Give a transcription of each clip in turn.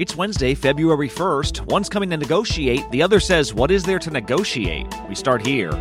It's Wednesday, February 1st. One's coming to negotiate, the other says, What is there to negotiate? We start here.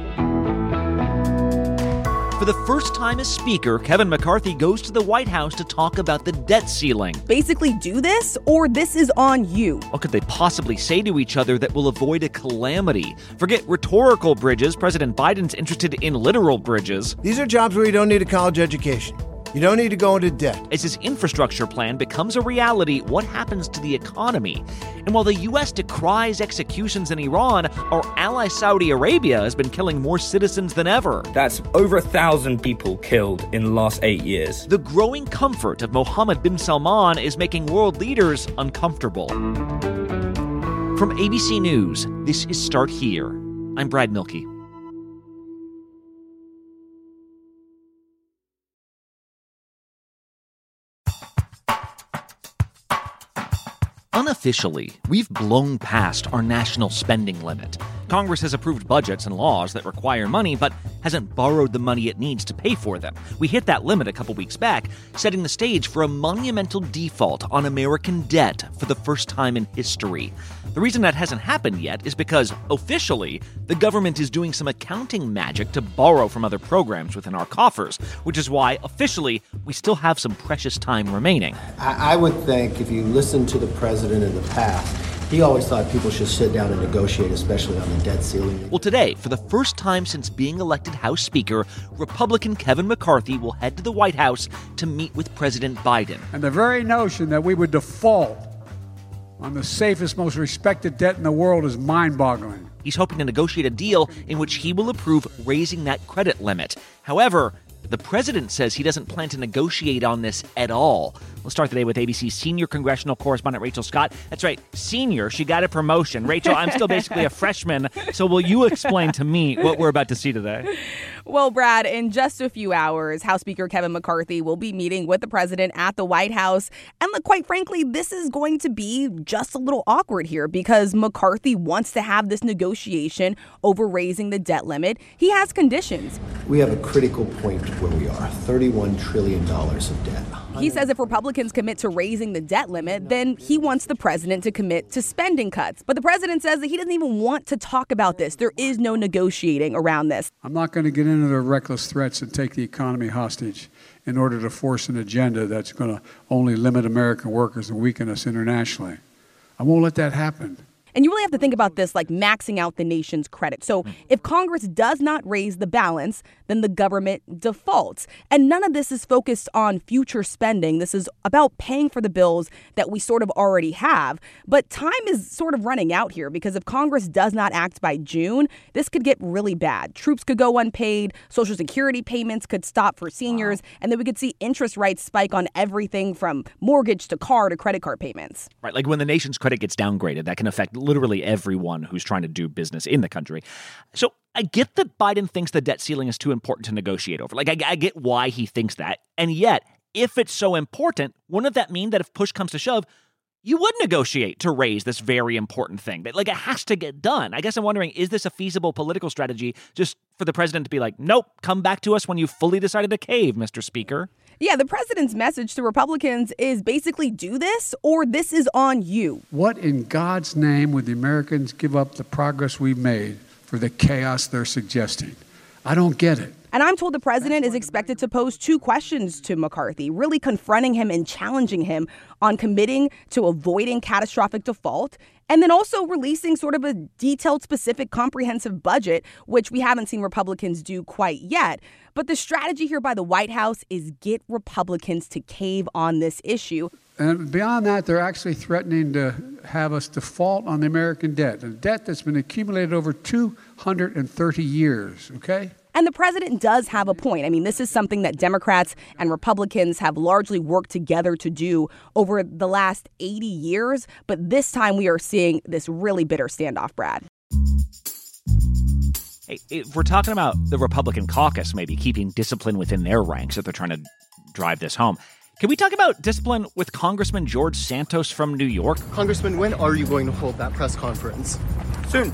For the first time as Speaker, Kevin McCarthy goes to the White House to talk about the debt ceiling. Basically, do this or this is on you. What could they possibly say to each other that will avoid a calamity? Forget rhetorical bridges. President Biden's interested in literal bridges. These are jobs where you don't need a college education. You don't need to go into debt. As his infrastructure plan becomes a reality, what happens to the economy? And while the U.S. decries executions in Iran, our ally Saudi Arabia has been killing more citizens than ever. That's over a thousand people killed in the last eight years. The growing comfort of Mohammed bin Salman is making world leaders uncomfortable. From ABC News, this is Start Here. I'm Brad Mielke. Unofficially, we've blown past our national spending limit. Congress has approved budgets and laws that require money, but hasn't borrowed the money it needs to pay for them. We hit that limit a couple weeks back, setting the stage for a monumental default on American debt for the first time in history. The reason that hasn't happened yet is because, officially, the government is doing some accounting magic to borrow from other programs within our coffers, which is why, officially, we still have some precious time remaining. I, would think if you listen to the president in the past, he always thought people should sit down and negotiate, especially on the debt ceiling. Well, today, for the first time since being elected House Speaker, Republican Kevin McCarthy will head to the White House to meet with President Biden. And the very notion that we would default on the safest, most respected debt in the world is mind boggling. He's hoping to negotiate a deal in which he will approve raising that credit limit. However, the president says he doesn't plan to negotiate on this at all. We'll start the day with ABC senior congressional correspondent Rachel Scott. That's right, senior. She got a promotion. Rachel, I'm still basically a freshman. So will you explain to me what we're about to see today? Well, Brad, in just a few hours, House Speaker Kevin McCarthy will be meeting with the president at the White House. And look, quite frankly, this is going to be just a little awkward here because McCarthy wants to have this negotiation over raising the debt limit. He has conditions. We have a critical point where we are $31 trillion of debt. He says if Republicans commit to raising the debt limit, then he wants the president to commit to spending cuts. But the president says that he doesn't even want to talk about this. There is no negotiating around this. I'm not going to get into the reckless threats and take the economy hostage in order to force an agenda that's going to only limit American workers and weaken us internationally. I won't let that happen. And you really have to think about this like maxing out the nation's credit. So mm-hmm. if Congress does not raise the balance, then the government defaults. And none of this is focused on future spending. This is about paying for the bills that we sort of already have. But time is sort of running out here because if Congress does not act by June, this could get really bad. Troops could go unpaid, Social Security payments could stop for seniors, wow. and then we could see interest rates spike on everything from mortgage to car to credit card payments. Right. Like when the nation's credit gets downgraded, that can affect literally everyone who's trying to do business in the country. So I get that Biden thinks the debt ceiling is too important to negotiate over. Like, I, I get why he thinks that. And yet, if it's so important, wouldn't that mean that if push comes to shove, you would negotiate to raise this very important thing. Like it has to get done. I guess I'm wondering, is this a feasible political strategy just for the president to be like, nope, come back to us when you've fully decided to cave, Mr. Speaker? Yeah, the president's message to Republicans is basically do this or this is on you. What in God's name would the Americans give up the progress we've made for the chaos they're suggesting? I don't get it. And I'm told the president is expected to pose two questions to McCarthy, really confronting him and challenging him on committing to avoiding catastrophic default and then also releasing sort of a detailed, specific, comprehensive budget, which we haven't seen Republicans do quite yet. But the strategy here by the White House is get Republicans to cave on this issue. And beyond that, they're actually threatening to have us default on the American debt, a debt that's been accumulated over 230 years, okay? And the president does have a point. I mean, this is something that Democrats and Republicans have largely worked together to do over the last 80 years. But this time we are seeing this really bitter standoff, Brad. Hey, if we're talking about the Republican caucus maybe keeping discipline within their ranks if they're trying to drive this home. Can we talk about discipline with Congressman George Santos from New York? Congressman, when are you going to hold that press conference? Soon.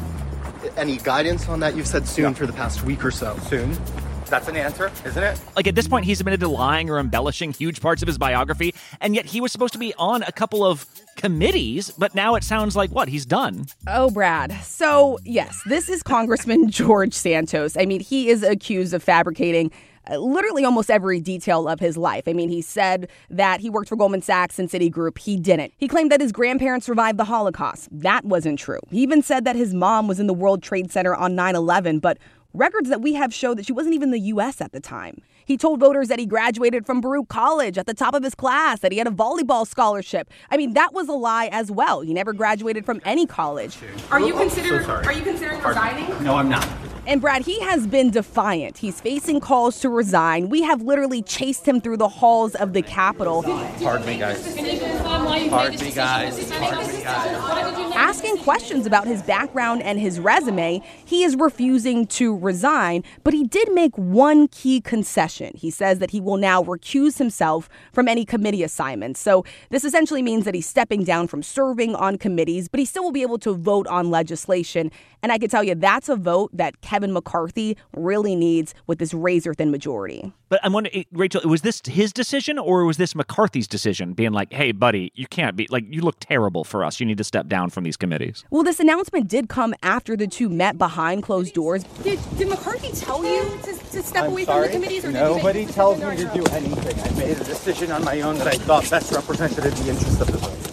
Any guidance on that? You've said soon yeah. for the past week or so. Soon. That's an answer, isn't it? Like at this point, he's admitted to lying or embellishing huge parts of his biography, and yet he was supposed to be on a couple of committees, but now it sounds like what? He's done. Oh, Brad. So, yes, this is Congressman George Santos. I mean, he is accused of fabricating literally almost every detail of his life. I mean, he said that he worked for Goldman Sachs and Citigroup. He didn't. He claimed that his grandparents survived the Holocaust. That wasn't true. He even said that his mom was in the World Trade Center on 9 11, but records that we have show that she wasn't even in the U.S. at the time. He told voters that he graduated from Baruch College at the top of his class, that he had a volleyball scholarship. I mean, that was a lie as well. He never graduated from any college. Are you considering? are you considering resigning? No, I'm not. And Brad, he has been defiant. He's facing calls to resign. We have literally chased him through the halls of the Capitol. Pardon me, guys. Pardon me, guys. Pardon me, guys. Asking questions about his background and his resume, he is refusing to resign, but he did make one key concession. He says that he will now recuse himself from any committee assignments. So this essentially means that he's stepping down from serving on committees, but he still will be able to vote on legislation. And I can tell you that's a vote that Kevin McCarthy really needs with this razor thin majority. But I'm wondering, Rachel, was this his decision or was this McCarthy's decision being like, hey, buddy, you can't be, like, you look terrible for us. You need to step down from these committees? Well, this announcement did come after the two met behind closed doors. Did, did McCarthy tell you to, to step I'm away sorry. from the committees? Or Nobody did you tells me to do anything. I made a decision on my own that I thought best represented the interests of the vote.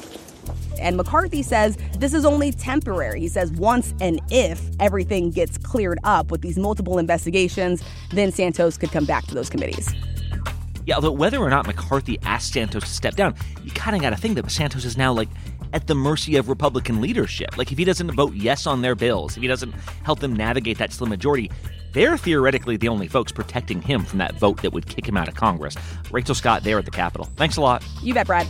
And McCarthy says this is only temporary. He says once and if everything gets cleared up with these multiple investigations, then Santos could come back to those committees. Yeah, although whether or not McCarthy asked Santos to step down, you kind of got to think that Santos is now like at the mercy of Republican leadership. Like if he doesn't vote yes on their bills, if he doesn't help them navigate that slim majority, they're theoretically the only folks protecting him from that vote that would kick him out of Congress. Rachel Scott there at the Capitol. Thanks a lot. You bet, Brad.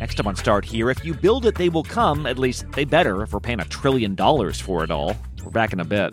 Next up on Start Here, if you build it, they will come. At least they better if we're paying a trillion dollars for it all. We're back in a bit.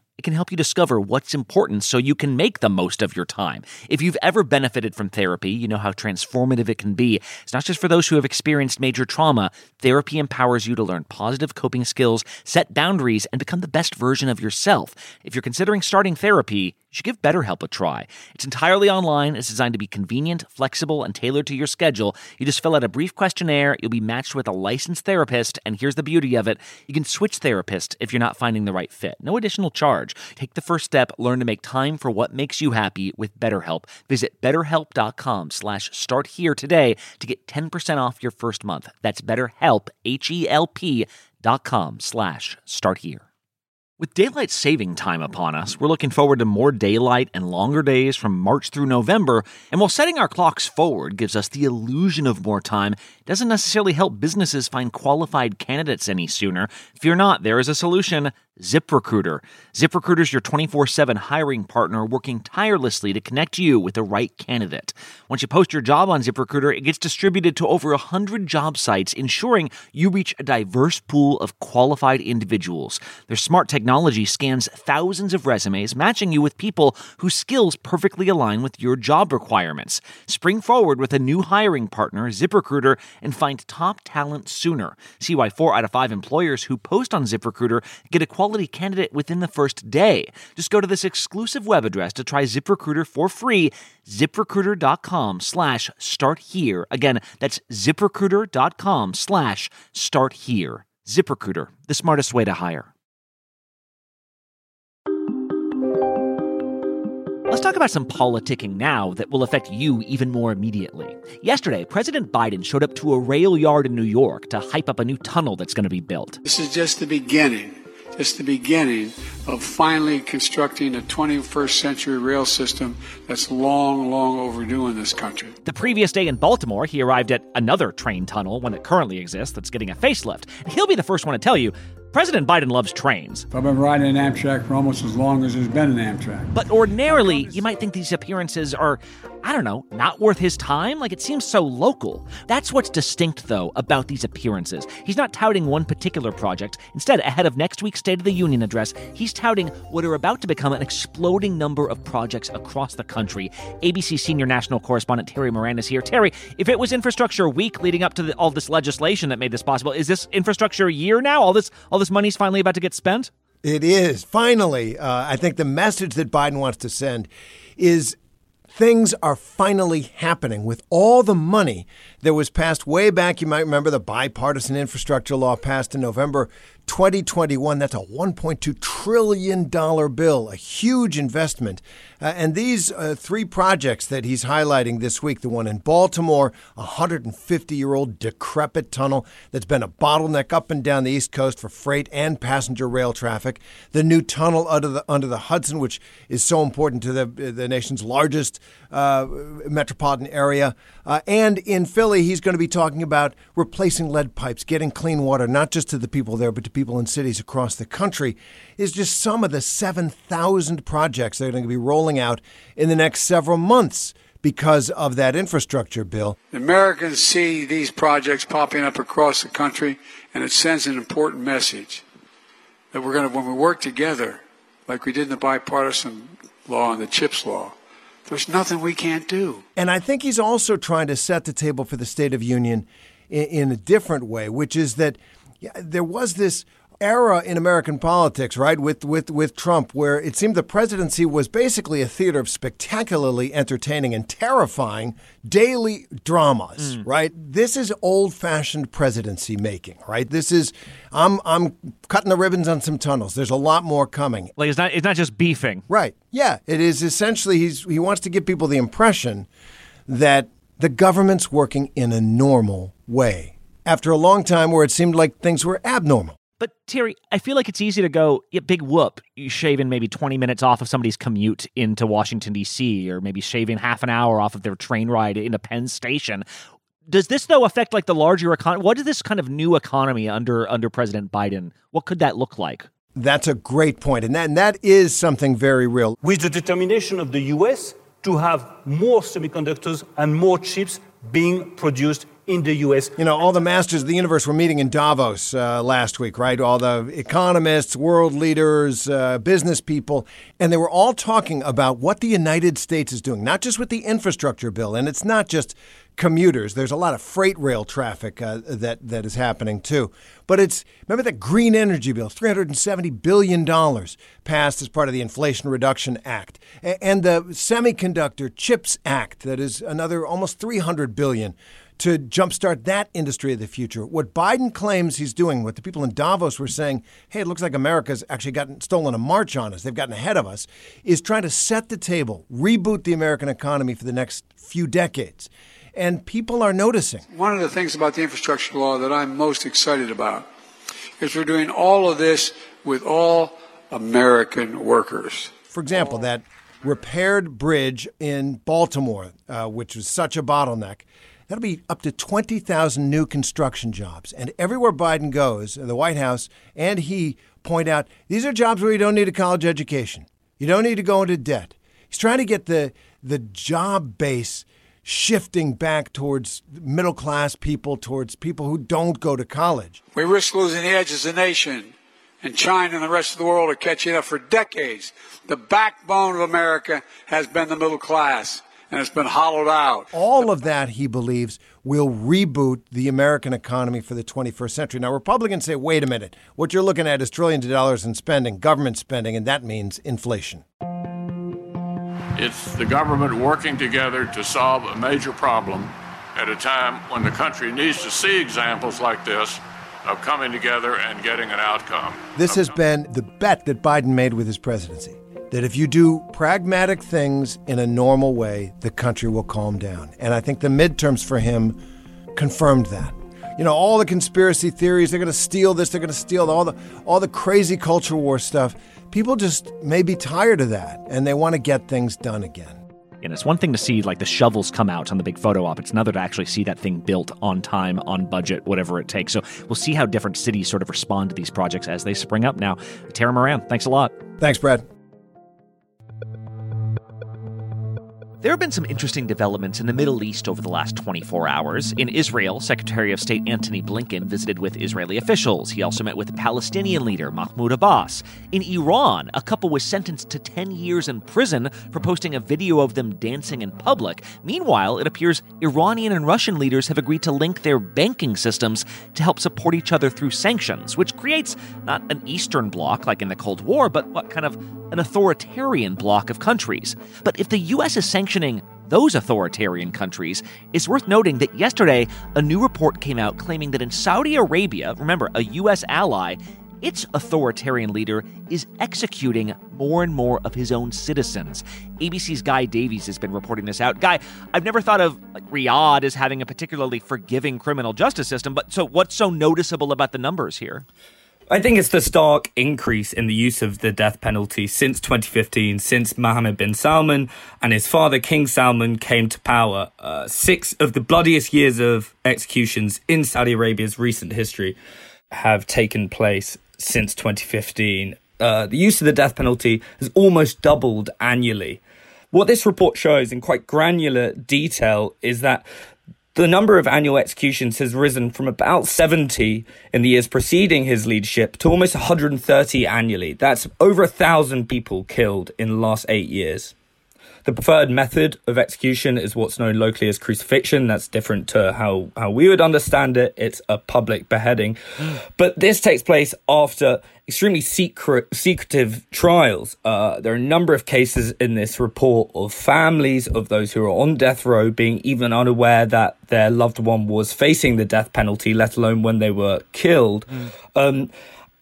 It can help you discover what's important so you can make the most of your time. If you've ever benefited from therapy, you know how transformative it can be. It's not just for those who have experienced major trauma. Therapy empowers you to learn positive coping skills, set boundaries, and become the best version of yourself. If you're considering starting therapy, you should give BetterHelp a try. It's entirely online, it's designed to be convenient, flexible, and tailored to your schedule. You just fill out a brief questionnaire, you'll be matched with a licensed therapist, and here's the beauty of it you can switch therapists if you're not finding the right fit. No additional charge. Take the first step, learn to make time for what makes you happy with BetterHelp. Visit betterhelp.com slash start here today to get 10% off your first month. That's betterhelp, H-E-L-P dot com slash start here. With daylight saving time upon us, we're looking forward to more daylight and longer days from March through November. And while setting our clocks forward gives us the illusion of more time, doesn't necessarily help businesses find qualified candidates any sooner. Fear not, there is a solution. ZipRecruiter. ZipRecruiter is your 24 7 hiring partner working tirelessly to connect you with the right candidate. Once you post your job on ZipRecruiter, it gets distributed to over 100 job sites, ensuring you reach a diverse pool of qualified individuals. Their smart technology scans thousands of resumes, matching you with people whose skills perfectly align with your job requirements. Spring forward with a new hiring partner, ZipRecruiter, and find top talent sooner. See why four out of five employers who post on ZipRecruiter get a quality candidate within the first day. Just go to this exclusive web address to try ZipRecruiter for free, ziprecruiter.com slash start here. Again, that's ziprecruiter.com slash start here. ZipRecruiter, the smartest way to hire. Let's talk about some politicking now that will affect you even more immediately. Yesterday, President Biden showed up to a rail yard in New York to hype up a new tunnel that's going to be built. This is just the beginning, just the beginning of finally constructing a 21st century rail system that's long, long overdue in this country. The previous day in Baltimore, he arrived at another train tunnel, one that currently exists, that's getting a facelift. And he'll be the first one to tell you President Biden loves trains. I've been riding an Amtrak for almost as long as there's been an Amtrak. But ordinarily, you might think these appearances are I don't know, not worth his time? Like it seems so local. That's what's distinct, though, about these appearances. He's not touting one particular project. Instead, ahead of next week's State of the Union address, he's touting what are about to become an exploding number of projects across the country. ABC senior national correspondent Terry Moran is here. Terry, if it was infrastructure week leading up to the, all this legislation that made this possible, is this infrastructure year now? All this, all this money's finally about to get spent? It is. Finally, uh, I think the message that Biden wants to send is things are finally happening with all the money that was passed way back. You might remember the bipartisan infrastructure law passed in November 2021. That's a $1.2 trillion bill, a huge investment. Uh, and these uh, three projects that he's highlighting this week the one in Baltimore, a 150 year old decrepit tunnel that's been a bottleneck up and down the East Coast for freight and passenger rail traffic, the new tunnel under the, under the Hudson, which is so important to the, the nation's largest uh, metropolitan area. Uh, and in Philly, he's going to be talking about replacing lead pipes, getting clean water, not just to the people there, but to people in cities across the country, is just some of the 7,000 projects that are going to be rolling out in the next several months because of that infrastructure bill. Americans see these projects popping up across the country, and it sends an important message that we're going to, when we work together, like we did in the bipartisan law and the CHIPS law, there's nothing we can't do. And I think he's also trying to set the table for the State of Union in, in a different way, which is that yeah, there was this era in American politics, right, with, with, with Trump, where it seemed the presidency was basically a theater of spectacularly entertaining and terrifying daily dramas, mm. right? This is old fashioned presidency making, right? This is, I'm, I'm cutting the ribbons on some tunnels. There's a lot more coming. Like, it's not, it's not just beefing. Right. Yeah. It is essentially, he's, he wants to give people the impression that the government's working in a normal way after a long time where it seemed like things were abnormal. But Terry, I feel like it's easy to go, yeah, big whoop, you shaving maybe 20 minutes off of somebody's commute into Washington, D.C., or maybe shaving half an hour off of their train ride into Penn Station. Does this though affect like the larger economy? What is this kind of new economy under under President Biden? What could that look like? That's a great point, and that, and that is something very real. With the determination of the U.S. to have more semiconductors and more chips being produced in the U.S. You know, all the masters of the universe were meeting in Davos uh, last week, right? All the economists, world leaders, uh, business people, and they were all talking about what the United States is doing, not just with the infrastructure bill, and it's not just commuters. There's a lot of freight rail traffic uh, that that is happening too. But it's remember that green energy bill, 370 billion dollars passed as part of the Inflation Reduction Act, and the Semiconductor Chips Act that is another almost 300 billion to jumpstart that industry of the future. What Biden claims he's doing, what the people in Davos were saying, hey, it looks like America's actually gotten stolen a march on us. They've gotten ahead of us, is trying to set the table, reboot the American economy for the next few decades. And people are noticing. One of the things about the infrastructure law that I'm most excited about is we're doing all of this with all American workers. For example, that repaired bridge in Baltimore, uh, which was such a bottleneck That'll be up to 20,000 new construction jobs. And everywhere Biden goes, the White House and he point out these are jobs where you don't need a college education. You don't need to go into debt. He's trying to get the, the job base shifting back towards middle class people, towards people who don't go to college. We risk losing the edge as a nation, and China and the rest of the world are catching up for decades. The backbone of America has been the middle class and it's been hollowed out. All of that, he believes, will reboot the American economy for the 21st century. Now, Republicans say, wait a minute, what you're looking at is trillions of dollars in spending, government spending, and that means inflation. It's the government working together to solve a major problem at a time when the country needs to see examples like this of coming together and getting an outcome. This has been the bet that Biden made with his presidency that if you do pragmatic things in a normal way, the country will calm down. And I think the midterms for him confirmed that. You know, all the conspiracy theories, they're going to steal this, they're going to steal all the all the crazy culture war stuff. People just may be tired of that and they want to get things done again. And it's one thing to see like the shovels come out on the big photo op. It's another to actually see that thing built on time, on budget, whatever it takes. So we'll see how different cities sort of respond to these projects as they spring up now. Terry Moran, thanks a lot. Thanks, Brad. There have been some interesting developments in the Middle East over the last 24 hours. In Israel, Secretary of State Antony Blinken visited with Israeli officials. He also met with Palestinian leader Mahmoud Abbas. In Iran, a couple was sentenced to 10 years in prison for posting a video of them dancing in public. Meanwhile, it appears Iranian and Russian leaders have agreed to link their banking systems to help support each other through sanctions, which creates not an Eastern bloc like in the Cold War, but what kind of an authoritarian bloc of countries. But if the U.S. is sanctioning those authoritarian countries, it's worth noting that yesterday a new report came out claiming that in Saudi Arabia, remember, a U.S. ally, its authoritarian leader is executing more and more of his own citizens. ABC's Guy Davies has been reporting this out. Guy, I've never thought of like, Riyadh as having a particularly forgiving criminal justice system, but so what's so noticeable about the numbers here? I think it's the stark increase in the use of the death penalty since 2015, since Mohammed bin Salman and his father, King Salman, came to power. Uh, six of the bloodiest years of executions in Saudi Arabia's recent history have taken place since 2015. Uh, the use of the death penalty has almost doubled annually. What this report shows in quite granular detail is that the number of annual executions has risen from about 70 in the years preceding his leadership to almost 130 annually. That's over a thousand people killed in the last eight years. The preferred method of execution is what's known locally as crucifixion. That's different to how, how we would understand it. It's a public beheading. But this takes place after extremely secret, secretive trials. Uh, there are a number of cases in this report of families of those who are on death row being even unaware that their loved one was facing the death penalty, let alone when they were killed. Mm. Um,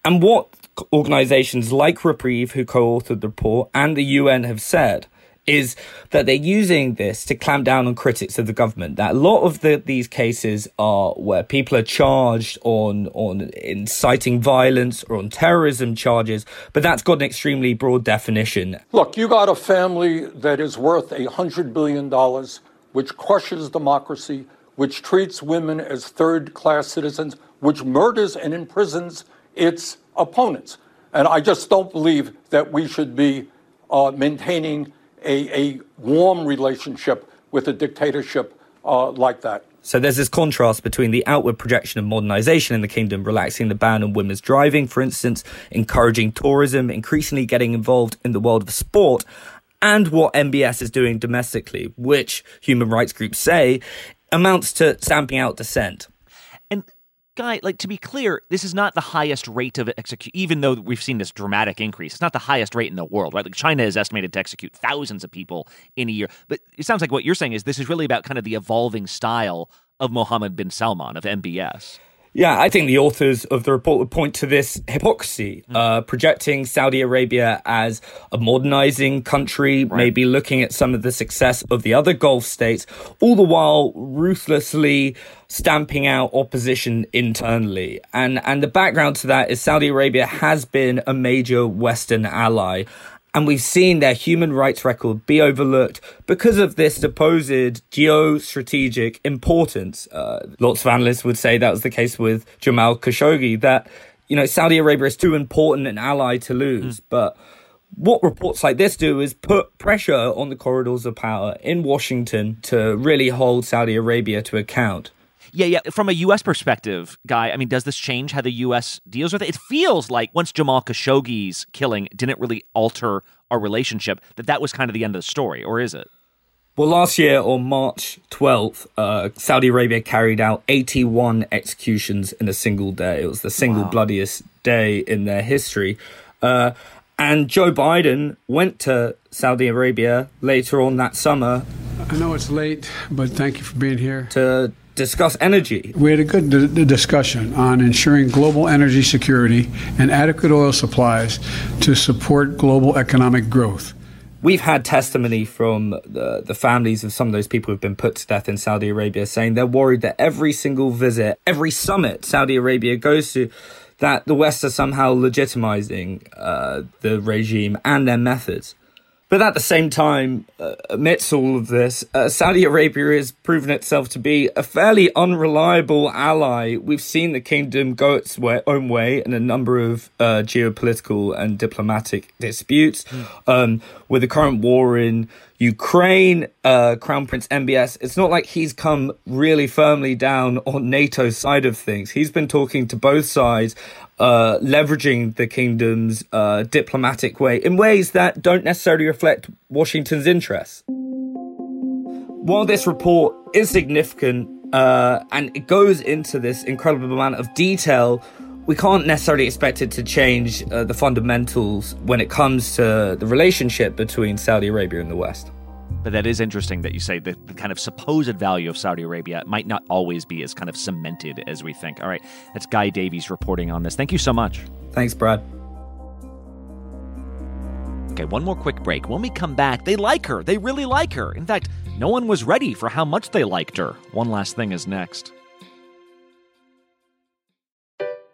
and what organizations like Reprieve, who co authored the report, and the UN have said is that they're using this to clamp down on critics of the government. That a lot of the, these cases are where people are charged on on inciting violence or on terrorism charges, but that's got an extremely broad definition. Look, you got a family that is worth a hundred billion dollars, which crushes democracy, which treats women as third class citizens, which murders and imprisons its opponents. And I just don't believe that we should be uh, maintaining a, a warm relationship with a dictatorship uh, like that. So there's this contrast between the outward projection of modernization in the kingdom, relaxing the ban on women's driving, for instance, encouraging tourism, increasingly getting involved in the world of sport, and what MBS is doing domestically, which human rights groups say amounts to stamping out dissent. And guy, like to be clear, this is not the highest rate of execute. Even though we've seen this dramatic increase, it's not the highest rate in the world, right? Like China is estimated to execute thousands of people in a year. But it sounds like what you're saying is this is really about kind of the evolving style of Mohammed bin Salman of MBS. Yeah, I think the authors of the report would point to this hypocrisy, mm. uh, projecting Saudi Arabia as a modernizing country, right. maybe looking at some of the success of the other Gulf states, all the while ruthlessly stamping out opposition internally. And, and the background to that is Saudi Arabia has been a major Western ally and we've seen their human rights record be overlooked because of this supposed geostrategic importance. Uh, lots of analysts would say that was the case with Jamal Khashoggi, that, you know, Saudi Arabia is too important an ally to lose. Mm. But what reports like this do is put pressure on the corridors of power in Washington to really hold Saudi Arabia to account. Yeah, yeah. From a U.S. perspective, Guy, I mean, does this change how the U.S. deals with it? It feels like once Jamal Khashoggi's killing didn't really alter our relationship, that that was kind of the end of the story, or is it? Well, last year on March 12th, uh, Saudi Arabia carried out 81 executions in a single day. It was the single wow. bloodiest day in their history. Uh, and Joe Biden went to Saudi Arabia later on that summer. I know it's late, but thank you for being here. To discuss energy. We had a good d- discussion on ensuring global energy security and adequate oil supplies to support global economic growth. We've had testimony from the, the families of some of those people who've been put to death in Saudi Arabia saying they're worried that every single visit, every summit Saudi Arabia goes to, that the West are somehow legitimizing uh, the regime and their methods. But at the same time, uh, amidst all of this, uh, Saudi Arabia has proven itself to be a fairly unreliable ally. We've seen the kingdom go its way, own way in a number of uh, geopolitical and diplomatic disputes. Mm. Um, with the current war in Ukraine, uh, Crown Prince MBS, it's not like he's come really firmly down on NATO's side of things. He's been talking to both sides, uh, leveraging the kingdom's uh, diplomatic way in ways that don't necessarily reflect Washington's interests. While this report is significant uh, and it goes into this incredible amount of detail, we can't necessarily expect it to change uh, the fundamentals when it comes to the relationship between Saudi Arabia and the West. But that is interesting that you say that the kind of supposed value of Saudi Arabia might not always be as kind of cemented as we think. All right, that's Guy Davies reporting on this. Thank you so much. Thanks, Brad. Okay, one more quick break. When we come back, they like her. They really like her. In fact, no one was ready for how much they liked her. One last thing is next.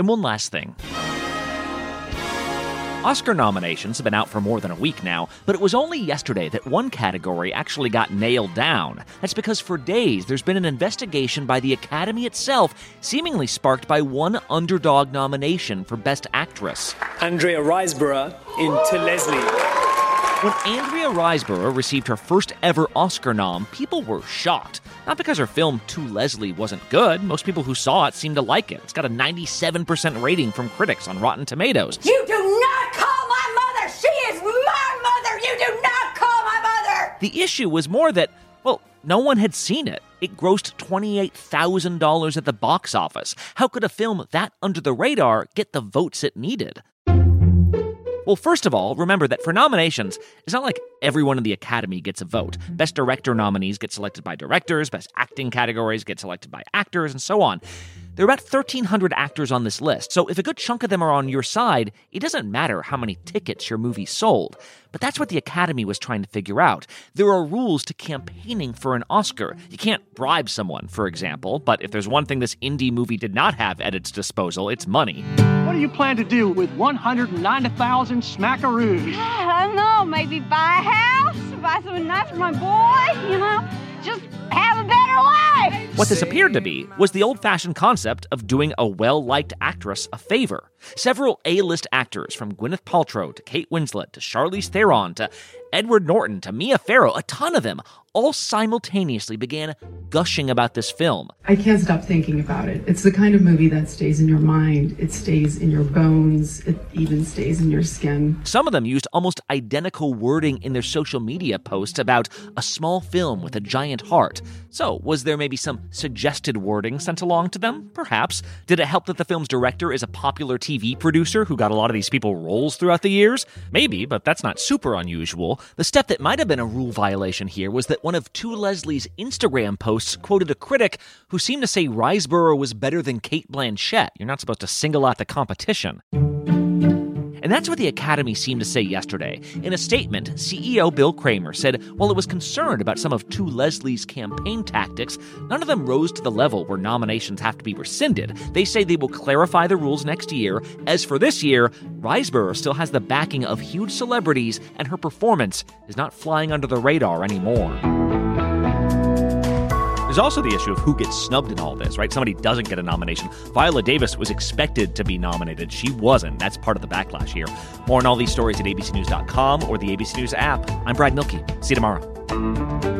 And one last thing. Oscar nominations have been out for more than a week now, but it was only yesterday that one category actually got nailed down. That's because for days there's been an investigation by the Academy itself, seemingly sparked by one underdog nomination for Best Actress. Andrea Riseborough in To Leslie. When Andrea Riseborough received her first ever Oscar nom, people were shocked. Not because her film To Leslie wasn't good. Most people who saw it seemed to like it. It's got a 97% rating from critics on Rotten Tomatoes. You do not call my mother! She is my mother! You do not call my mother! The issue was more that, well, no one had seen it. It grossed $28,000 at the box office. How could a film that under the radar get the votes it needed? Well, first of all, remember that for nominations, it's not like everyone in the Academy gets a vote. Best Director nominees get selected by directors, Best Acting categories get selected by actors, and so on. There are about 1,300 actors on this list, so if a good chunk of them are on your side, it doesn't matter how many tickets your movie sold. But that's what the Academy was trying to figure out. There are rules to campaigning for an Oscar. You can't bribe someone, for example, but if there's one thing this indie movie did not have at its disposal, it's money. What do you plan to do with 190,000 smackaroos? I don't know, maybe buy a house, buy something nice for my boy, you know? Just have a better life. What this appeared to be was the old fashioned concept of doing a well liked actress a favor. Several A list actors, from Gwyneth Paltrow to Kate Winslet to Charlize Theron to Edward Norton to Mia Farrow, a ton of them, all simultaneously began gushing about this film. I can't stop thinking about it. It's the kind of movie that stays in your mind, it stays in your bones, it even stays in your skin. Some of them used almost identical wording in their social media posts about a small film with a giant heart. So, was there maybe some suggested wording sent along to them? Perhaps. Did it help that the film's director is a popular TV producer who got a lot of these people roles throughout the years? Maybe, but that's not super unusual. The step that might have been a rule violation here was that one of To Leslie's Instagram posts quoted a critic who seemed to say Riseborough was better than Cate Blanchett. You're not supposed to single out the competition. And that's what the Academy seemed to say yesterday. In a statement, CEO Bill Kramer said while it was concerned about some of To Leslie's campaign tactics, none of them rose to the level where nominations have to be rescinded. They say they will clarify the rules next year. As for this year, Riseborough still has the backing of huge celebrities, and her performance is not flying under the radar anymore. There's also the issue of who gets snubbed in all this, right? Somebody doesn't get a nomination. Viola Davis was expected to be nominated. She wasn't. That's part of the backlash here. More on all these stories at abcnews.com or the ABC News app. I'm Brad Mielke. See you tomorrow.